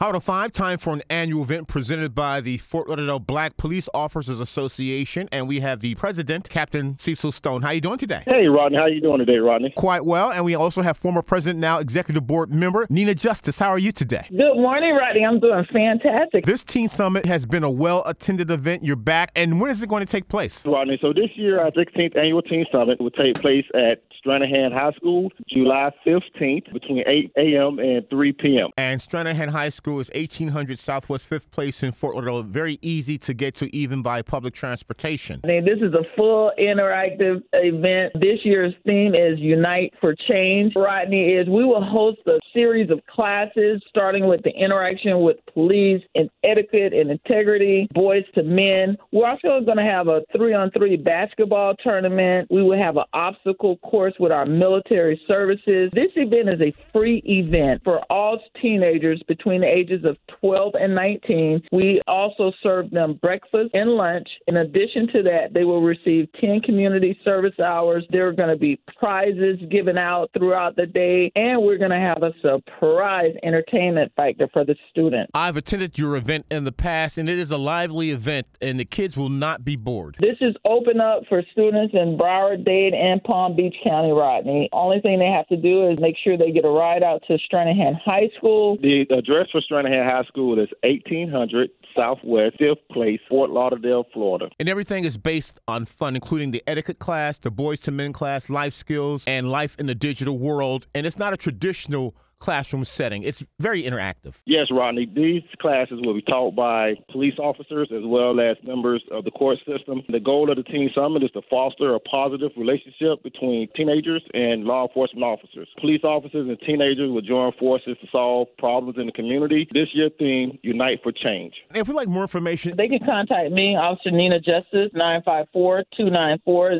How to five time for an annual event presented by the Fort Lauderdale Black Police Officers Association, and we have the president, Captain Cecil Stone. How you doing today? Hey, Rodney. How are you doing today, Rodney? Quite well, and we also have former president, now executive board member Nina Justice. How are you today? Good morning, Rodney. I'm doing fantastic. This Teen Summit has been a well attended event. You're back, and when is it going to take place? Rodney, so this year our 16th annual Teen Summit will take place at Stranahan High School, July 15th, between 8 a.m. and 3 p.m. And Stranahan High School is 1800 Southwest 5th Place in Fort Lauderdale. Very easy to get to, even by public transportation. I mean, this is a full interactive event. This year's theme is Unite for Change. Rodney is we will host a series of classes, starting with the interaction with police and etiquette and integrity, boys to men. We're also going to have a three-on-three basketball tournament. We will have an obstacle course with our military services. This event is a free event for all teenagers between the ages of 12 and 19. We also serve them breakfast and lunch. In addition to that, they will receive 10 community service hours. There are going to be prizes given out throughout the day, and we're going to have a surprise entertainment factor for the students. I've attended your event in the past, and it is a lively event, and the kids will not be bored. This is open up for students in Broward, Dade, and Palm Beach County, Rodney. Only thing they have to do is make sure they get a ride out to Stranahan High School. The address for Stranahan High School is 1800 Southwest 5th Place, Fort Lauderdale, Florida. And everything is based on fun, including the etiquette class, the boys to men class, life skills, and life in the digital world. And it's not a traditional classroom setting. It's very interactive. Yes, Rodney. These classes will be taught by police officers as well as members of the court system. The goal of the Teen Summit is to foster a positive relationship between teenagers and law enforcement officers. Police officers and teenagers will join forces to solve problems in the community. This year's theme, Unite for Change. If we'd like more information, they can contact me, Officer Nina Justice, 954 294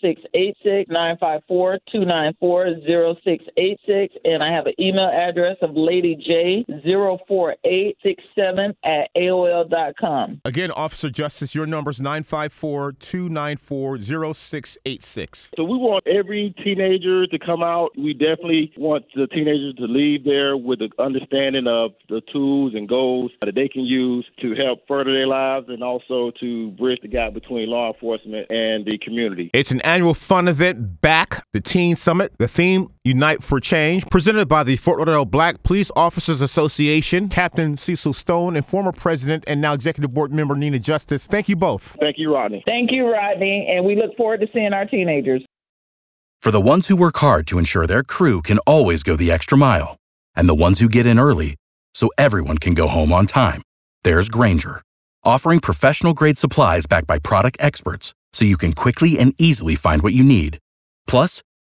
0686, 954 294 0686, and I have an email address of Lady J 04867 at AOL.com. Again, Officer Justice, your number is 954 294 0686. So we want every teenager to come out. We definitely want the teenagers to leave there with an understanding of the tools and goals that they can use to help further their lives and also to bridge the gap between law enforcement and the community. It's an annual fun event back, the Teen Summit. The theme, Unite for Change, presented by the Fort Lauderdale Black Police Officers Association, Captain Cecil Stone, and former president and now executive board member Nina Justice. Thank you both. Thank you, Rodney. Thank you, Rodney. And we look forward to seeing our teenagers. For the ones who work hard to ensure their crew can always go the extra mile, and the ones who get in early so everyone can go home on time, there's Grainger, offering professional grade supplies backed by product experts so you can quickly and easily find what you need. Plus,